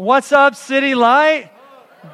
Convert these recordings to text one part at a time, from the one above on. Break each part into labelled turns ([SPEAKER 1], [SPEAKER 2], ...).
[SPEAKER 1] What's up, City Light?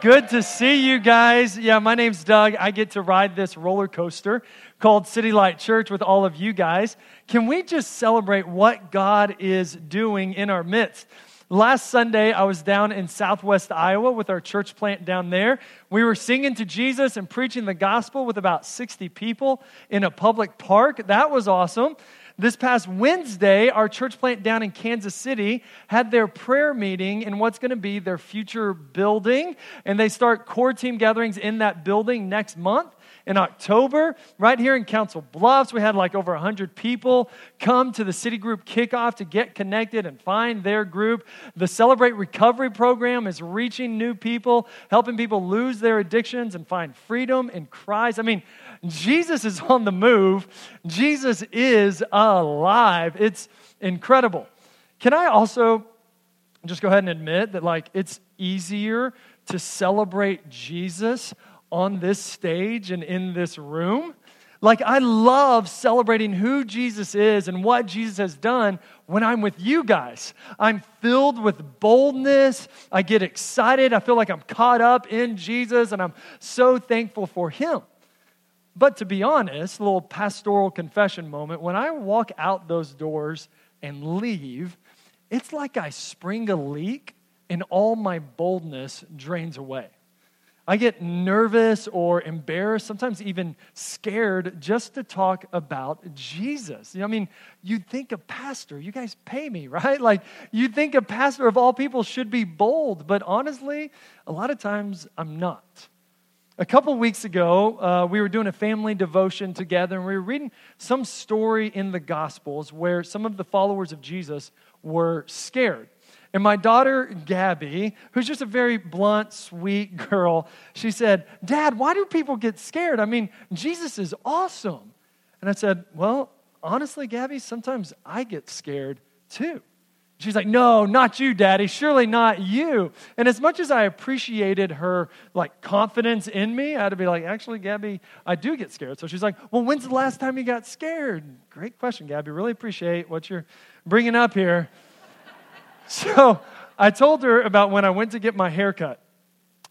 [SPEAKER 1] Good to see you guys. Yeah, my name's Doug. I get to ride this roller coaster called City Light Church with all of you guys. Can we just celebrate what God is doing in our midst? Last Sunday, I was down in southwest Iowa with our church plant down there. We were singing to Jesus and preaching the gospel with about 60 people in a public park. That was awesome. This past Wednesday, our church plant down in Kansas City had their prayer meeting in what's going to be their future building. And they start core team gatherings in that building next month in October, right here in Council Bluffs. We had like over 100 people come to the city group kickoff to get connected and find their group. The Celebrate Recovery program is reaching new people, helping people lose their addictions and find freedom in Christ. I mean, Jesus is on the move, Jesus is alive. It's incredible. Can I also just go ahead and admit that, like, it's easier to celebrate Jesus on this stage and in this room? Like, I love celebrating who Jesus is and what Jesus has done when I'm with you guys. I'm filled with boldness. I get excited. I feel like I'm caught up in Jesus, and I'm so thankful for Him. But to be honest, a little pastoral confession moment, when I walk out those doors and leave, it's like I spring a leak and all my boldness drains away. I get nervous or embarrassed, sometimes even scared just to talk about Jesus. You know, I mean, you'd think a pastor, you guys pay me, right? Like, you'd think a pastor of all people should be bold, but honestly, a lot of times I'm not. A couple weeks ago, uh, we were doing a family devotion together, and we were reading some story in the Gospels where some of the followers of Jesus were scared. And my daughter, Gabby, who's just a very blunt, sweet girl, she said, Dad, why do people get scared? I mean, Jesus is awesome. And I said, Well, honestly, Gabby, sometimes I get scared too. She's like, "No, not you, Daddy. Surely not you." And as much as I appreciated her like confidence in me, I had to be like, "Actually, Gabby, I do get scared." So she's like, "Well, when's the last time you got scared?" Great question, Gabby. Really appreciate what you're bringing up here. so I told her about when I went to get my haircut.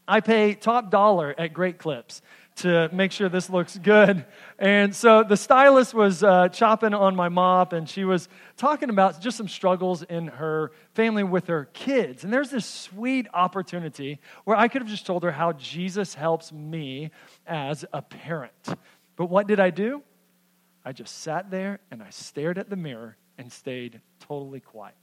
[SPEAKER 1] I pay top dollar at Great Clips to make sure this looks good. And so the stylist was uh, chopping on my mop, and she was talking about just some struggles in her family with her kids. And there's this sweet opportunity where I could have just told her how Jesus helps me as a parent. But what did I do? I just sat there and I stared at the mirror and stayed totally quiet.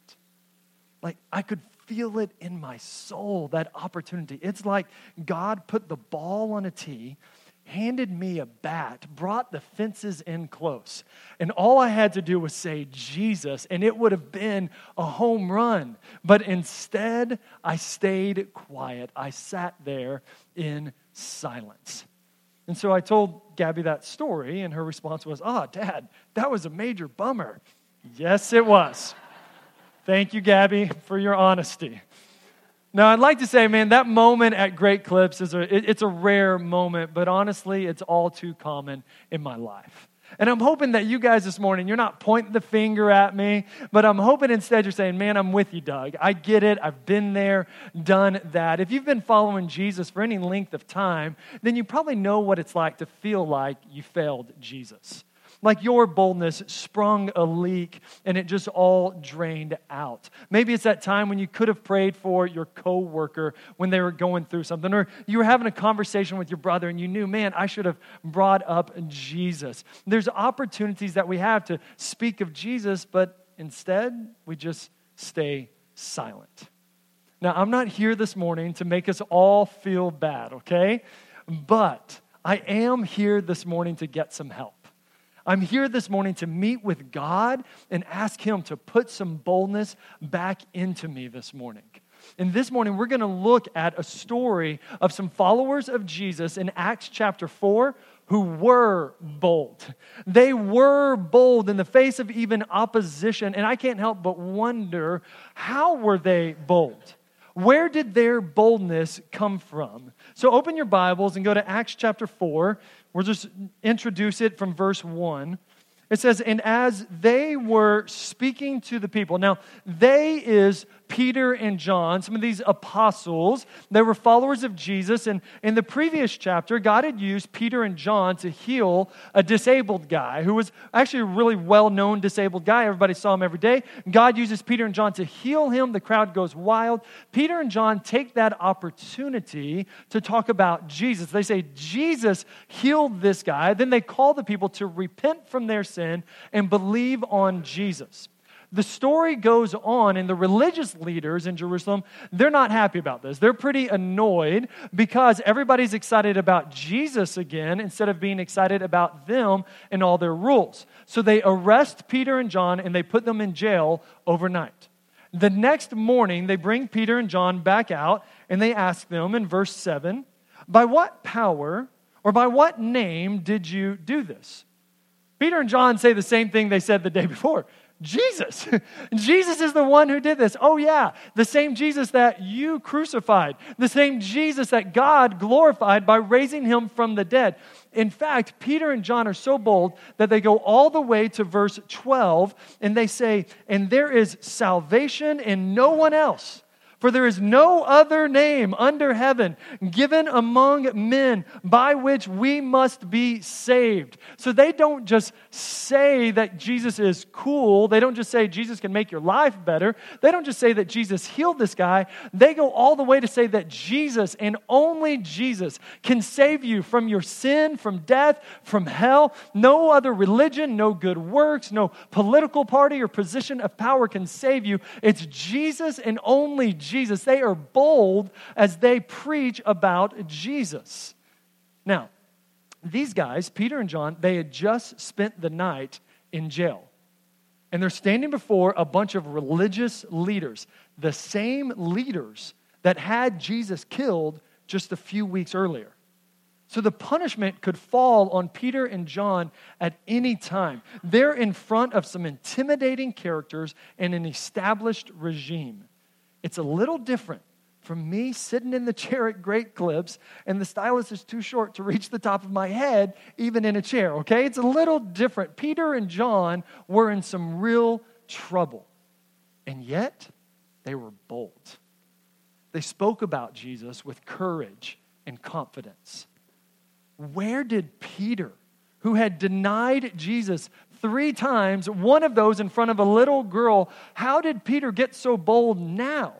[SPEAKER 1] Like I could feel it in my soul, that opportunity. It's like God put the ball on a tee handed me a bat, brought the fences in close. And all I had to do was say Jesus, and it would have been a home run. But instead, I stayed quiet. I sat there in silence. And so I told Gabby that story, and her response was, Ah, oh, Dad, that was a major bummer. Yes, it was. Thank you, Gabby, for your honesty. Now, I'd like to say, man, that moment at Great Clips is a, it, it's a rare moment, but honestly, it's all too common in my life. And I'm hoping that you guys this morning, you're not pointing the finger at me, but I'm hoping instead you're saying, man, I'm with you, Doug. I get it. I've been there, done that. If you've been following Jesus for any length of time, then you probably know what it's like to feel like you failed Jesus like your boldness sprung a leak and it just all drained out. Maybe it's that time when you could have prayed for your coworker when they were going through something, or you were having a conversation with your brother and you knew, man, I should have brought up Jesus. There's opportunities that we have to speak of Jesus, but instead we just stay silent. Now, I'm not here this morning to make us all feel bad, okay? But I am here this morning to get some help. I'm here this morning to meet with God and ask Him to put some boldness back into me this morning. And this morning, we're going to look at a story of some followers of Jesus in Acts chapter 4 who were bold. They were bold in the face of even opposition. And I can't help but wonder how were they bold? Where did their boldness come from? So open your Bibles and go to Acts chapter 4. We'll just introduce it from verse 1. It says, and as they were speaking to the people, now they is Peter and John, some of these apostles, they were followers of Jesus. And in the previous chapter, God had used Peter and John to heal a disabled guy who was actually a really well known disabled guy. Everybody saw him every day. God uses Peter and John to heal him. The crowd goes wild. Peter and John take that opportunity to talk about Jesus. They say, Jesus healed this guy. Then they call the people to repent from their sin sin and believe on Jesus. The story goes on, and the religious leaders in Jerusalem, they're not happy about this. They're pretty annoyed because everybody's excited about Jesus again instead of being excited about them and all their rules. So they arrest Peter and John and they put them in jail overnight. The next morning, they bring Peter and John back out and they ask them in verse 7 By what power or by what name did you do this? Peter and John say the same thing they said the day before. Jesus. Jesus is the one who did this. Oh, yeah, the same Jesus that you crucified, the same Jesus that God glorified by raising him from the dead. In fact, Peter and John are so bold that they go all the way to verse 12 and they say, And there is salvation in no one else. For there is no other name under heaven given among men by which we must be saved. So they don't just say that Jesus is cool. They don't just say Jesus can make your life better. They don't just say that Jesus healed this guy. They go all the way to say that Jesus and only Jesus can save you from your sin, from death, from hell. No other religion, no good works, no political party or position of power can save you. It's Jesus and only Jesus Jesus. They are bold as they preach about Jesus. Now, these guys, Peter and John, they had just spent the night in jail. And they're standing before a bunch of religious leaders, the same leaders that had Jesus killed just a few weeks earlier. So the punishment could fall on Peter and John at any time. They're in front of some intimidating characters and an established regime. It's a little different from me sitting in the chair at Great Clips and the stylus is too short to reach the top of my head, even in a chair, okay? It's a little different. Peter and John were in some real trouble, and yet they were bold. They spoke about Jesus with courage and confidence. Where did Peter, who had denied Jesus three times, one of those in front of a little girl. How did Peter get so bold now?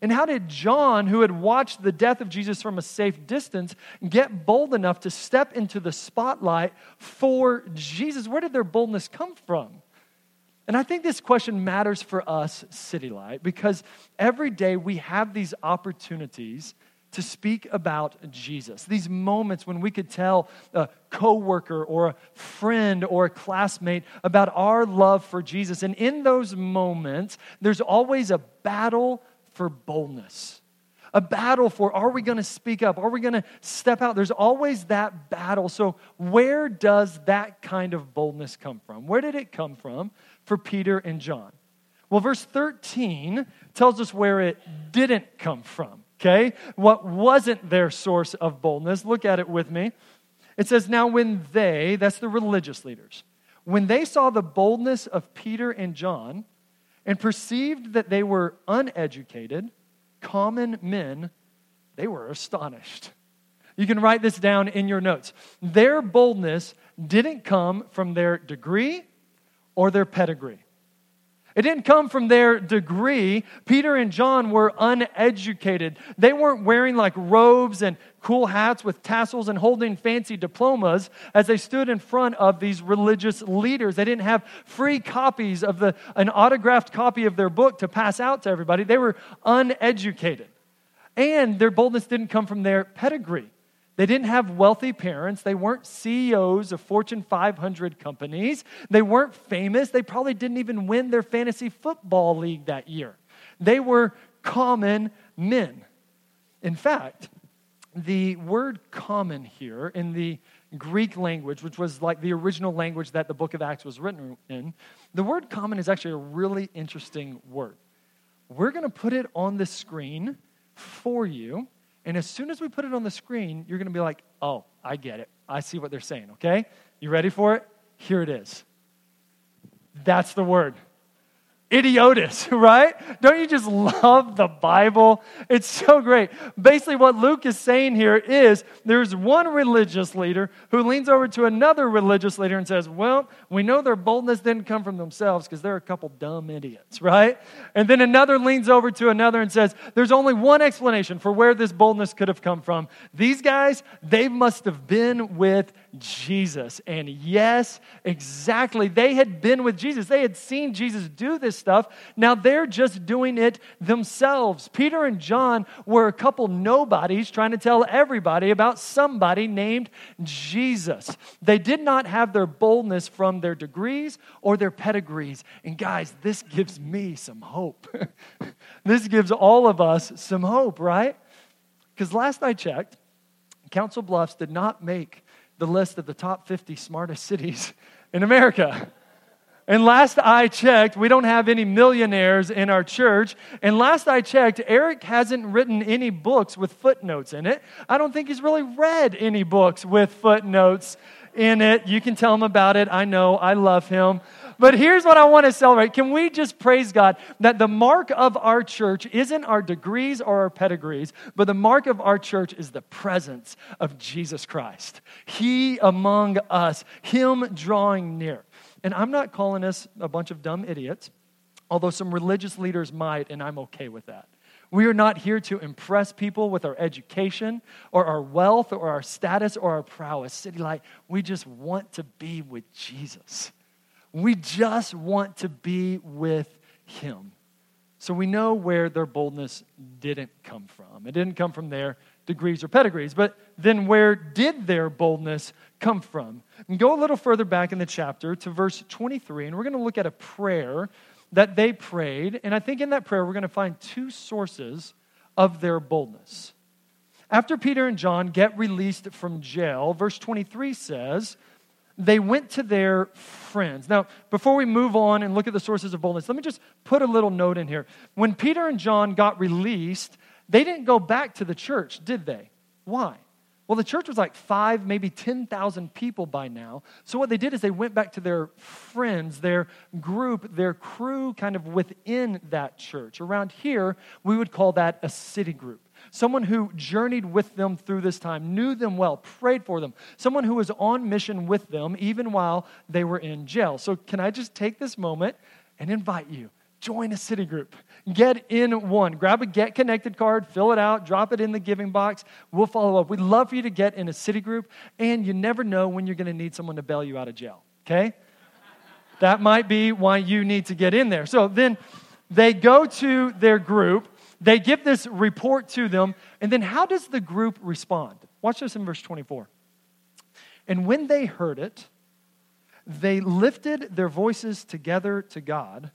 [SPEAKER 1] And how did John, who had watched the death of Jesus from a safe distance, get bold enough to step into the spotlight for Jesus? Where did their boldness come from? And I think this question matters for us, City Light, because every day we have these opportunities to speak about Jesus. These moments when we could tell a coworker or a friend or a classmate about our love for Jesus. And in those moments, there's always a battle for boldness. A battle for are we going to speak up? Are we going to step out? There's always that battle. So, where does that kind of boldness come from? Where did it come from for Peter and John? Well, verse 13 tells us where it didn't come from okay? What wasn't their source of boldness? Look at it with me. It says, Now when they, that's the religious leaders, when they saw the boldness of Peter and John and perceived that they were uneducated, common men, they were astonished. You can write this down in your notes. Their boldness didn't come from their degree or their pedigree. It didn't come from their degree. Peter and John were uneducated. They weren't wearing like robes and cool hats with tassels and holding fancy diplomas as they stood in front of these religious leaders. They didn't have free copies of the, an autographed copy of their book to pass out to everybody. They were uneducated. And their boldness didn't come from their pedigree. They didn't have wealthy parents. They weren't CEOs of Fortune 500 companies. They weren't famous. They probably didn't even win their fantasy football league that year. They were common men. In fact, the word common here in the Greek language, which was like the original language that the book of Acts was written in, the word common is actually a really interesting word. We're going to put it on the screen for you and as soon as we put it on the screen, you're going to be like, oh, I get it. I see what they're saying, okay? You ready for it? Here it is. That's the word idiotus, right? Don't you just love the Bible? It's so great. Basically, what Luke is saying here is there's one religious leader who leans over to another religious leader and says, Well, we know their boldness didn't come from themselves because they're a couple dumb idiots, right? And then another leans over to another and says, There's only one explanation for where this boldness could have come from. These guys, they must have been with Jesus. And yes, exactly. They had been with Jesus, they had seen Jesus do this stuff. Now they're just doing it themselves. Peter and John were a couple nobodies trying to tell everybody about somebody named Jesus. They did not have their boldness from their degrees or their pedigrees. And guys, this gives me some hope. this gives all of us some hope, right? Because last I checked, Council Bluffs did not make the list of the top 50 smartest cities in America. And last I checked, we don't have any millionaires in our church. And last I checked, Eric hasn't written any books with footnotes in it. I don't think he's really read any books with footnotes in it. You can tell him about it. I know. I love him. But here's what I want to celebrate. Can we just praise God that the mark of our church isn't our degrees or our pedigrees, but the mark of our church is the presence of Jesus Christ. He among us, Him drawing near. And I'm not calling us a bunch of dumb idiots, although some religious leaders might, and I'm okay with that. We are not here to impress people with our education or our wealth or our status or our prowess. City Light, we just want to be with Jesus. We just want to be with Him. So we know where their boldness didn't come from. It didn't come from their degrees or pedigrees. But then where did their boldness come from? And go a little further back in the chapter to verse 23, and we're going to look at a prayer that they prayed. And I think in that prayer, we're going to find two sources of their boldness. After Peter and John get released from jail, verse 23 says, they went to their friends. Now, before we move on and look at the sources of boldness, let me just put a little note in here. When Peter and John got released, they didn't go back to the church, did they? Why? Well, the church was like five, maybe 10,000 people by now. So, what they did is they went back to their friends, their group, their crew kind of within that church. Around here, we would call that a city group someone who journeyed with them through this time, knew them well, prayed for them, someone who was on mission with them even while they were in jail. So, can I just take this moment and invite you? Join a city group. Get in one. Grab a Get Connected card, fill it out, drop it in the giving box. We'll follow up. We'd love for you to get in a city group, and you never know when you're going to need someone to bail you out of jail, okay? that might be why you need to get in there. So then they go to their group, they give this report to them, and then how does the group respond? Watch this in verse 24. And when they heard it, they lifted their voices together to God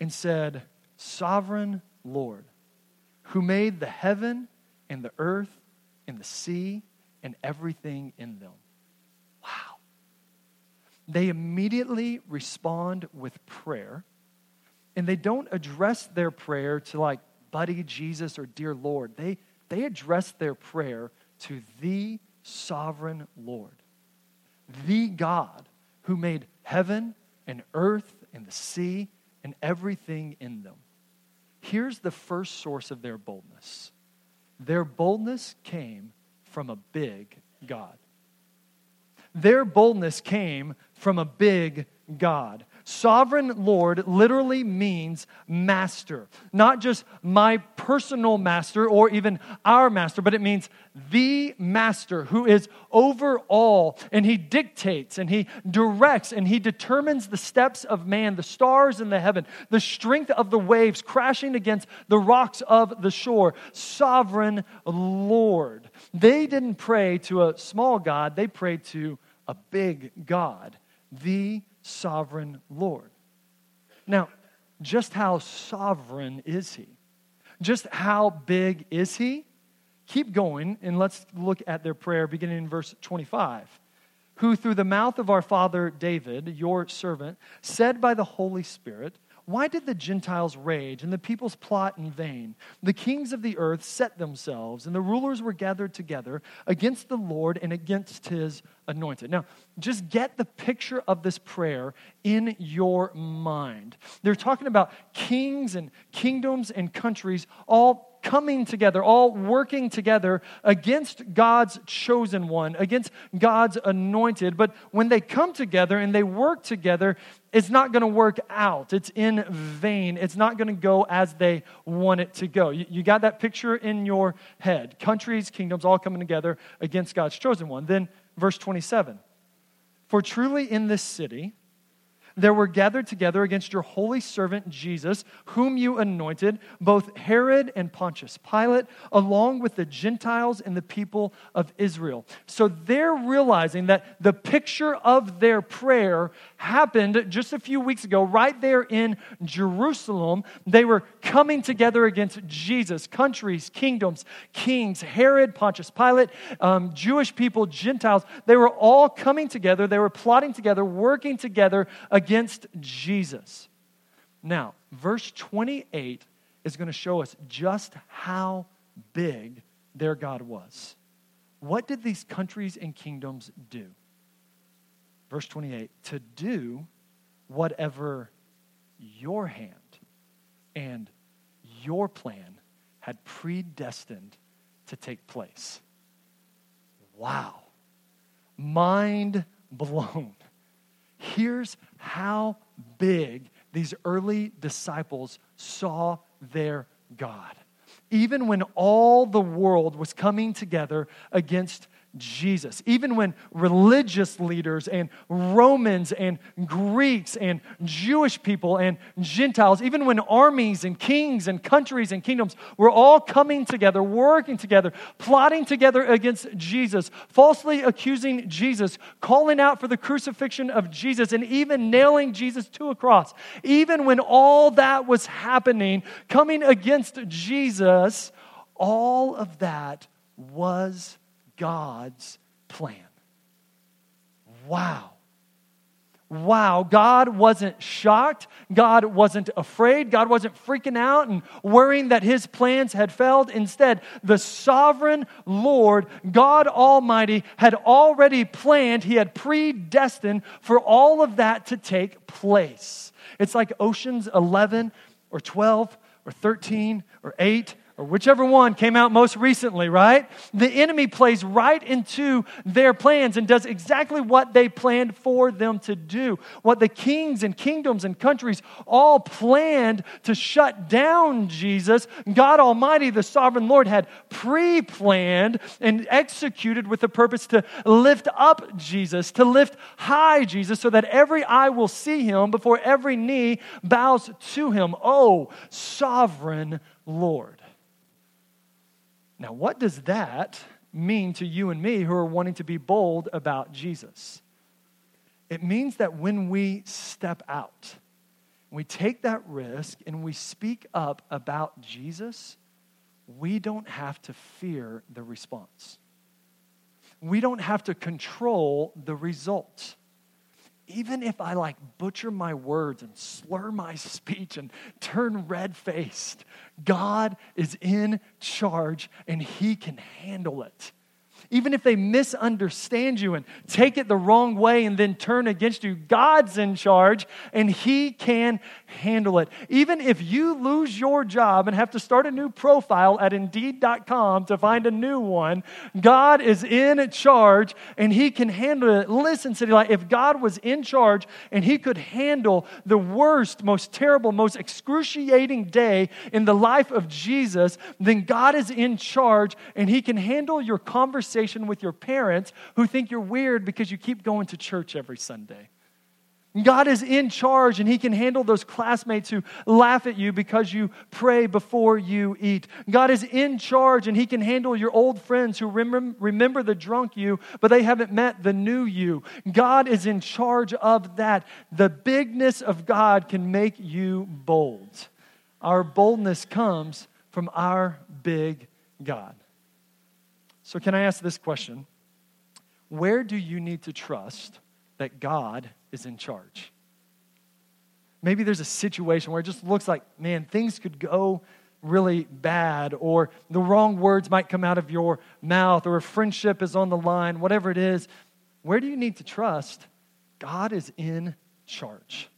[SPEAKER 1] and said, Sovereign Lord, who made the heaven and the earth and the sea and everything in them. Wow. They immediately respond with prayer, and they don't address their prayer to like buddy Jesus or dear Lord. They, they address their prayer to the sovereign Lord, the God who made heaven and earth and the sea and everything in them. Here's the first source of their boldness their boldness came from a big God. Their boldness came from a big God. Sovereign Lord literally means master, not just my personal master or even our master, but it means the master who is over all and he dictates and he directs and he determines the steps of man, the stars in the heaven, the strength of the waves crashing against the rocks of the shore. Sovereign Lord. They didn't pray to a small God, they prayed to a big God, the sovereign Lord. Now, just how sovereign is he? Just how big is he? Keep going and let's look at their prayer beginning in verse 25. Who, through the mouth of our father David, your servant, said by the Holy Spirit, Why did the Gentiles rage and the peoples plot in vain? The kings of the earth set themselves, and the rulers were gathered together against the Lord and against his anointed. Now, just get the picture of this prayer in your mind. They're talking about kings and kingdoms and countries all coming together, all working together against God's chosen one, against God's anointed. But when they come together and they work together, it's not going to work out. It's in vain. It's not going to go as they want it to go. You, got that picture in your head. Countries, kingdoms, all coming together against God's chosen one. Then, verse 27 For truly in this city, there were gathered together against your holy servant Jesus, whom you anointed, both Herod and Pontius Pilate, along with the Gentiles and the people of Israel. So they're realizing that the picture of their prayer happened just a few weeks ago, right there in Jerusalem. They were coming together against Jesus, countries, kingdoms, kings, Herod, Pontius Pilate, um, Jewish people, Gentiles. They were all coming together. They were plotting together, working together against Jesus. Now, verse 28 is going to show us just how big their God was. What did these countries and kingdoms do? Verse 28 to do whatever your hand and your plan had predestined to take place. Wow. Mind blown. Here's how big these early disciples saw their God. Even when all the world was coming together against Jesus. Even when religious leaders and Romans and Greeks and Jewish people and Gentiles, even when armies and kings and countries and kingdoms were all coming together, working together, plotting together against Jesus, falsely accusing Jesus, calling out for the crucifixion of Jesus, and even nailing Jesus to a cross. Even when all that was happening, coming against Jesus, all of that was God's plan. Wow. Wow, God wasn't shocked. God wasn't afraid. God wasn't freaking out and worrying that his plans had failed. Instead, the sovereign Lord, God Almighty, had already planned, he had predestined for all of that to take place. It's like Ocean's 11 or 12 or 13 or 8 or whichever one came out most recently, right? The enemy plays right into their plans and does exactly what they planned for them to do. What the kings and kingdoms and countries all planned to shut down Jesus, God Almighty, the sovereign Lord, had pre planned and executed with the purpose to lift up Jesus, to lift high Jesus, so that every eye will see him before every knee bows to him. Oh, sovereign Lord. Now, what does that mean to you and me who are wanting to be bold about Jesus? It means that when we step out, we take that risk and we speak up about Jesus, we don't have to fear the response. We don't have to control the results even if I like butcher my words and slur my speech and turn red faced, God is in charge and He can handle it even if they misunderstand you and take it the wrong way and then turn against you, God's in charge and He can handle it. Even if you lose your job and have to start a new profile at Indeed.com to find a new one, God is in charge and He can handle it. Listen, City Light, if God was in charge and He could handle the worst, most terrible, most excruciating day in the life of Jesus, then God is in charge and He can handle your conversation conversation with your parents who think you're weird because you keep going to church every Sunday. God is in charge and He can handle those classmates who laugh at you because you pray before you eat. God is in charge and He can handle your old friends who remember the drunk you, but they haven't met the new you. God is in charge of that. The bigness of God can make you bold. Our boldness comes from our big God. So, can I ask this question? Where do you need to trust that God is in charge? maybe there's a situation where it just looks like, man, things could go really bad, or the wrong words might come out of your mouth, or a friendship is on the line, whatever it is, where do you need to trust? God is in charge.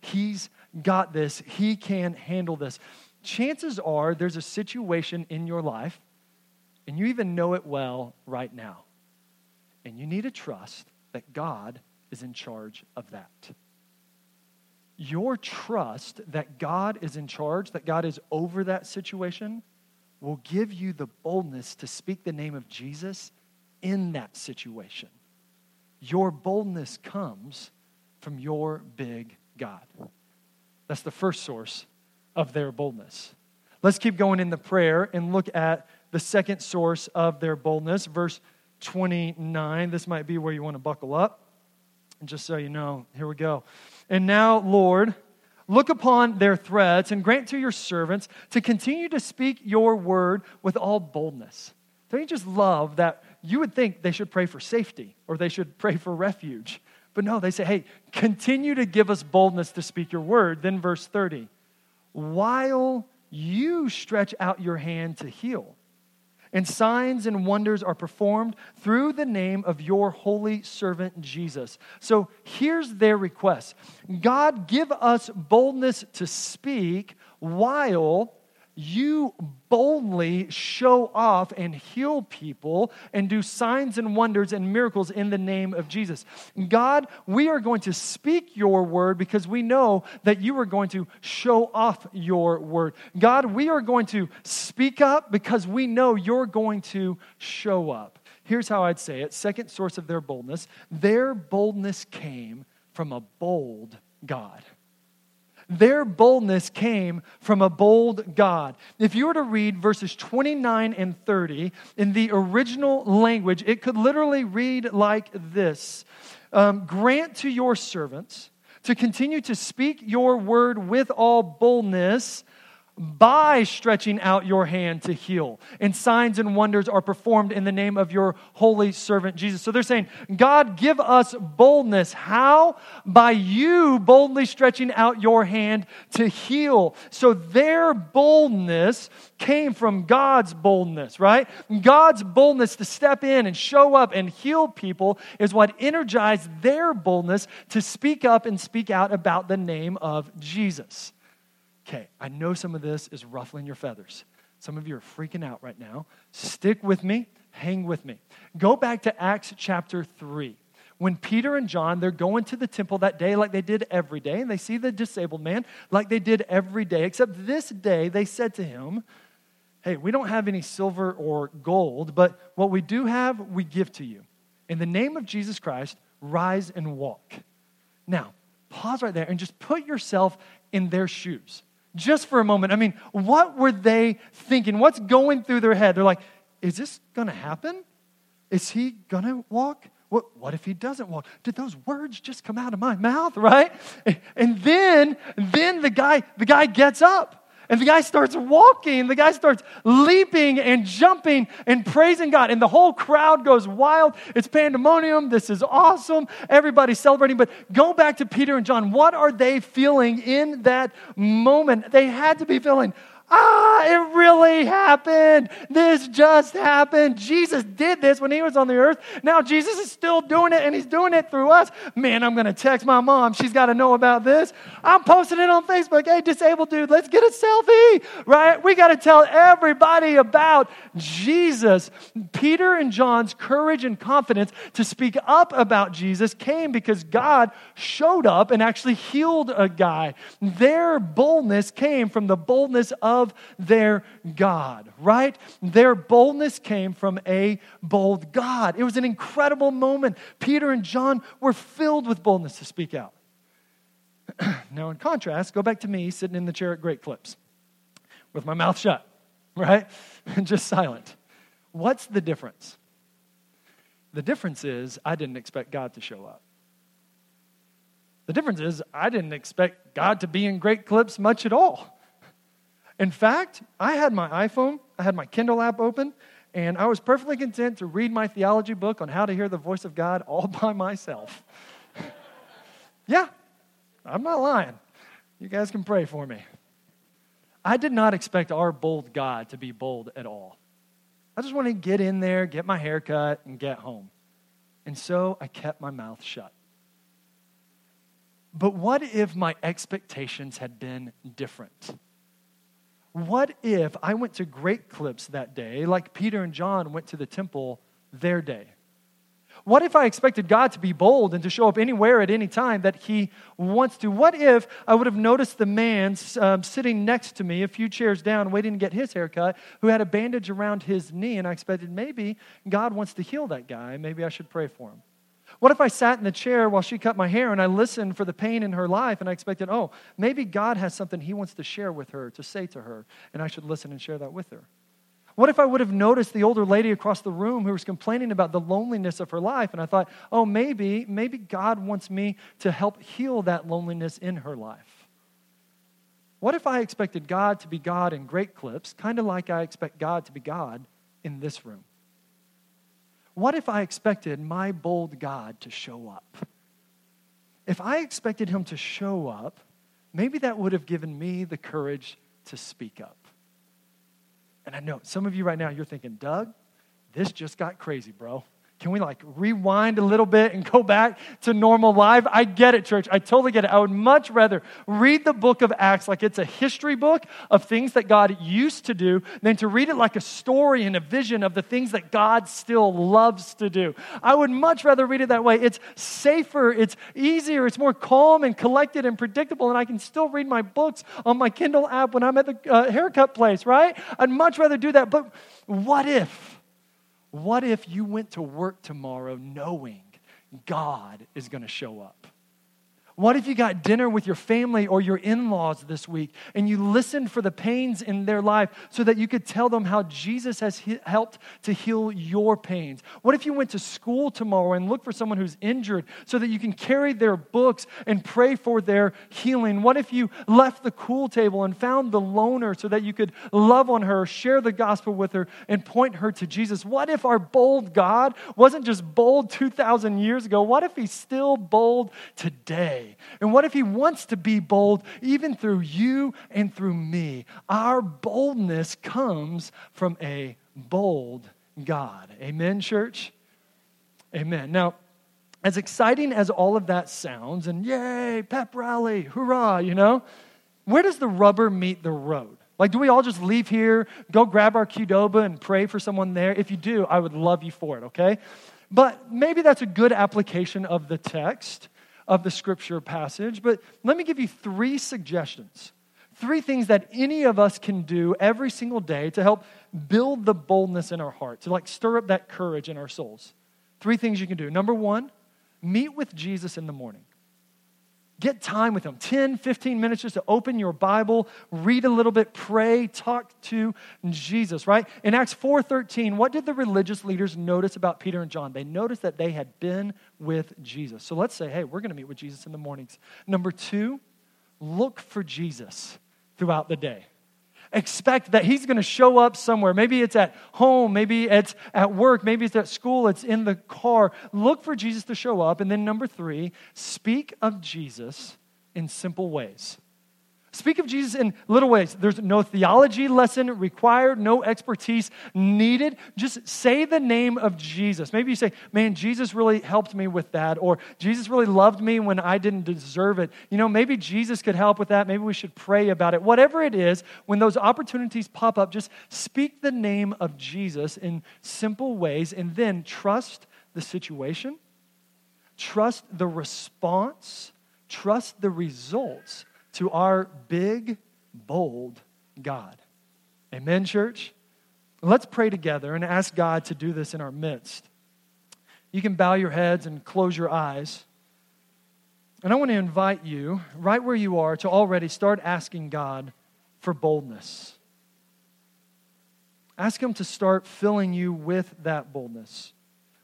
[SPEAKER 1] He's got this, He can handle this. Chances are there's a situation in your life, and you even know it well right now. And you need to trust that God is in charge of that your trust that God is in charge, that God is over that situation, will give you the boldness to speak the name of Jesus in that situation. Your boldness comes from your big God. That's the first source of their boldness. Let's keep going in the prayer and look at the second source of their boldness, verse 29. This might be where you want to buckle up. And just so you know, here we go. And now, Lord, look upon their threats and grant to your servants to continue to speak your word with all boldness. Don't you just love that you would think they should pray for safety or they should pray for refuge? But no, they say, hey, continue to give us boldness to speak your word. Then, verse 30, while you stretch out your hand to heal and signs and wonders are performed through the name of your holy servant Jesus. So here's their request God, give us boldness to speak while you boldly show off and heal people and do signs and wonders and miracles in the name of Jesus. God, we are going to speak your word because we know that you are going to show off your word. God, we are going to speak up because we know you're going to show up. Here's how I'd say it second source of their boldness their boldness came from a bold God. Their boldness came from a bold God. If you were to read verses 29 and 30 in the original language, it could literally read like this um, Grant to your servants to continue to speak your word with all boldness by stretching out your hand to heal. And signs and wonders are performed in the name of your holy servant Jesus. So they're saying, God, give us boldness. How? By you boldly stretching out your hand to heal. So their boldness came from God's boldness, right? God's boldness to step in and show up and heal people is what energized their boldness to speak up and speak out about the name of Jesus. Okay, I know some of this is ruffling your feathers. Some of you are freaking out right now. Stick with me, hang with me. Go back to Acts chapter 3. When Peter and John, they're going to the temple that day like they did every day, and they see the disabled man like they did every day, except this day they said to him, Hey, we don't have any silver or gold, but what we do have, we give to you. In the name of Jesus Christ, rise and walk. Now, pause right there and just put yourself in their shoes just for a moment. I mean, what were they thinking? What's going through their head? They're like, is this going to happen? Is he going to walk? What, what if he doesn't walk? Did those words just come out of my mouth, right? And then, then the guy, the guy gets up. And the guy starts walking, the guy starts leaping and jumping and praising God. And the whole crowd goes wild. It's pandemonium. This is awesome. Everybody's celebrating. But go back to Peter and John. What are they feeling in that moment? They had to be feeling, ah, it really happened. This just happened. Jesus did this when he was on the earth. Now Jesus is still doing it and he's doing it through us. Man, I'm going to text my mom. She's got to know about this. I'm posting it on Facebook. Hey, disabled dude, let's get a selfie, right? We got to tell everybody about Jesus. Peter and John's courage and confidence to speak up about Jesus came because God showed up and actually healed a guy. Their boldness came from the boldness of of their God, right? Their boldness came from a bold God. It was an incredible moment. Peter and John were filled with boldness to speak out. now, in contrast, go back to me sitting in the chair at Great Clips with my mouth shut, right? And just silent. What's the difference? The difference is I didn't expect God to show up. The difference is I didn't expect God to be in Great Clips much at all. In fact, I had my iPhone, I had my Kindle app open, and I was perfectly content to read my theology book on how to hear the voice of God all by myself. yeah, I'm not lying. You guys can pray for me. I did not expect our bold God to be bold at all. I just wanted to get in there, get my hair cut, and get home. And so I kept my mouth shut. But what if my expectations had been different? What if I went to Great Clips that day, like Peter and John went to the temple their day? What if I expected God to be bold and to show up anywhere at any time that He wants to? What if I would have noticed the man um, sitting next to me, a few chairs down, waiting to get his haircut, who had a bandage around his knee, and I expected maybe God wants to heal that guy. Maybe I should pray for him. What if I sat in the chair while she cut my hair and I listened for the pain in her life and I expected, oh, maybe God has something He wants to share with her, to say to her, and I should listen and share that with her? What if I would have noticed the older lady across the room who was complaining about the loneliness of her life? And I thought, oh, maybe, maybe God wants me to help heal that loneliness in her life. What if I expected God to be God in great clips, kind of like I expect God to be God in this room? What if I expected my bold God to show up? If I expected him to show up, maybe that would have given me the courage to speak up. And I know some of you right now, you're thinking, Doug, this just got crazy, bro. Can we like rewind a little bit and go back to normal life? I get it, church. I totally get it. I would much rather read the book of Acts like it's a history book of things that God used to do than to read it like a story and a vision of the things that God still loves to do. I would much rather read it that way. It's safer, it's easier, it's more calm and collected and predictable, and I can still read my books on my Kindle app when I'm at the uh, haircut place, right? I'd much rather do that. But what if? What if you went to work tomorrow knowing God is going to show up? What if you got dinner with your family or your in laws this week and you listened for the pains in their life so that you could tell them how Jesus has he- helped to heal your pains? What if you went to school tomorrow and looked for someone who's injured so that you can carry their books and pray for their healing? What if you left the cool table and found the loner so that you could love on her, share the gospel with her, and point her to Jesus? What if our bold God wasn't just bold 2,000 years ago? What if he's still bold today? And what if He wants to be bold even through you and through me? Our boldness comes from a bold God. Amen, church? Amen. Now, as exciting as all of that sounds, and yay, pep rally, hurrah, you know, where does the rubber meet the road? Like, do we all just leave here, go grab our Qdoba and pray for someone there? If you do, I would love you for it, okay? But maybe that's a good application of the text of the scripture passage, but let me give you three suggestions. Three things that any of us can do every single day to help build the boldness in our heart, to like stir up that courage in our souls. Three things you can do. Number one, meet with Jesus in the morning. Get time with him 10, 15 minutes just to open your Bible, read a little bit, pray, talk to Jesus, right? In Acts 4:13, what did the religious leaders notice about Peter and John? They noticed that they had been with Jesus. So let's say, hey, we're going to meet with Jesus in the mornings. Number 2, look for Jesus throughout the day expect that he's going to show up somewhere. Maybe it's at home, maybe it's at work, maybe it's at school, it's in the car. Look for Jesus to show up. And then, number three, speak of Jesus in simple ways. Speak of Jesus in little ways. There's no theology lesson required, no expertise needed. Just say the name of Jesus. Maybe you say, Man, Jesus really helped me with that, or Jesus really loved me when I didn't deserve it. You know, maybe Jesus could help with that. Maybe we should pray about it. Whatever it is, when those opportunities pop up, just speak the name of Jesus in simple ways and then trust the situation, trust the response, trust the results to our big, bold God. Amen, church? Let's pray together and ask God to do this in our midst. You can bow your heads and close your eyes. And I want to invite you, right where you are, to already start asking God for boldness. Ask Him to start filling you with that boldness.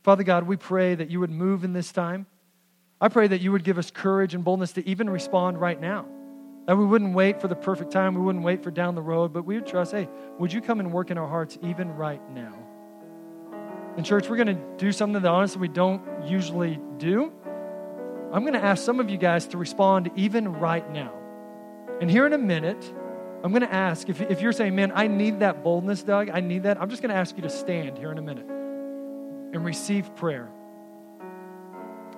[SPEAKER 1] Father God, we pray that you would move in this time. I pray that you would give us courage and boldness to even respond right now. That we wouldn't wait for the perfect time, we wouldn't wait for down the road, but we would trust, hey, would you come and work in our hearts even right now? In church, we're going to do something that honestly we don't usually do. I'm going to ask some of you guys to respond even right now. And here in a minute, I'm going to ask if, if you're saying, man, I need that boldness, Doug, I need that, I'm just going to ask you to stand here in a minute and receive prayer.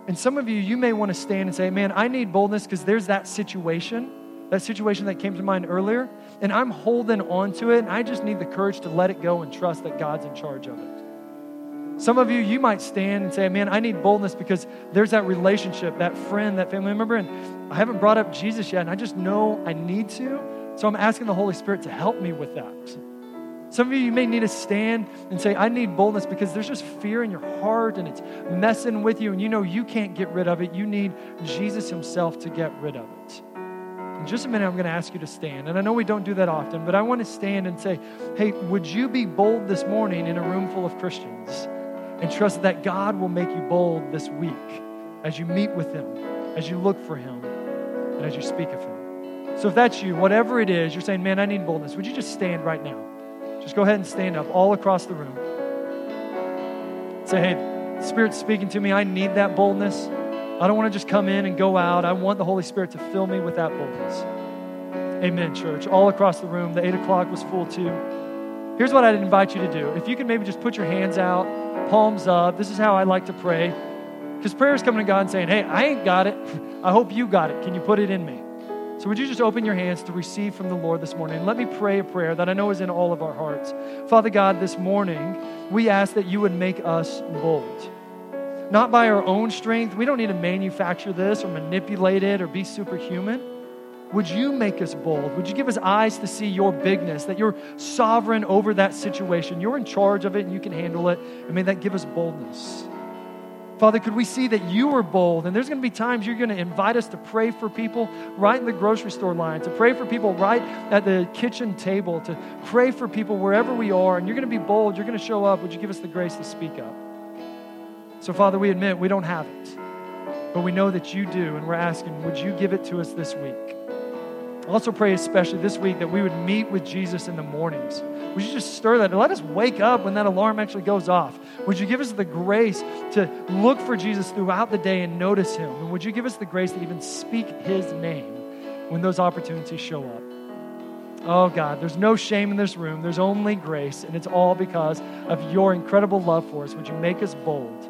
[SPEAKER 1] And some of you, you may want to stand and say, man, I need boldness because there's that situation, that situation that came to mind earlier, and I'm holding on to it, and I just need the courage to let it go and trust that God's in charge of it. Some of you, you might stand and say, Man, I need boldness because there's that relationship, that friend, that family member, and I haven't brought up Jesus yet, and I just know I need to. So I'm asking the Holy Spirit to help me with that. Some of you, you may need to stand and say, I need boldness because there's just fear in your heart and it's messing with you, and you know you can't get rid of it. You need Jesus Himself to get rid of it. In just a minute, I'm going to ask you to stand. And I know we don't do that often, but I want to stand and say, Hey, would you be bold this morning in a room full of Christians? and trust that God will make you bold this week as you meet with Him, as you look for Him, and as you speak of Him. So if that's you, whatever it is, you're saying, man, I need boldness, would you just stand right now? Just go ahead and stand up all across the room. Say, hey, Spirit's speaking to me. I need that boldness. I don't want to just come in and go out. I want the Holy Spirit to fill me with that boldness. Amen, church. All across the room. The 8 o'clock was full too. Here's what I'd invite you to do. If you could maybe just put your hands out palms up. This is how I like to pray. Because prayer is coming to God and saying, Hey, I ain't got it. I hope you got it. Can you put it in me? So, would you just open your hands to receive from the Lord this morning? Let me pray a prayer that I know is in all of our hearts. Father God, this morning, we ask that you would make us bold. Not by our own strength. We don't need to manufacture this or manipulate it or be superhuman. Would you make us bold? Would you give us eyes to see your bigness, that you're sovereign over that situation? You're in charge of it and you can handle it. And may that give us boldness. Father, could we see that you are bold? And there's going to be times you're going to invite us to pray for people right in the grocery store line, to pray for people right at the kitchen table, to pray for people wherever we are. And you're going to be bold. You're going to show up. Would you give us the grace to speak up? So, Father, we admit we don't have it, but we know that you do. And we're asking, would you give it to us this week? also pray, especially this week, that we would meet with Jesus in the mornings. Would you just stir that? Let us wake up when that alarm actually goes off. Would you give us the grace to look for Jesus throughout the day and notice him? And would you give us the grace to even speak his name when those opportunities show up? Oh God, there's no shame in this room. There's only grace, and it's all because of your incredible love for us. Would you make us bold?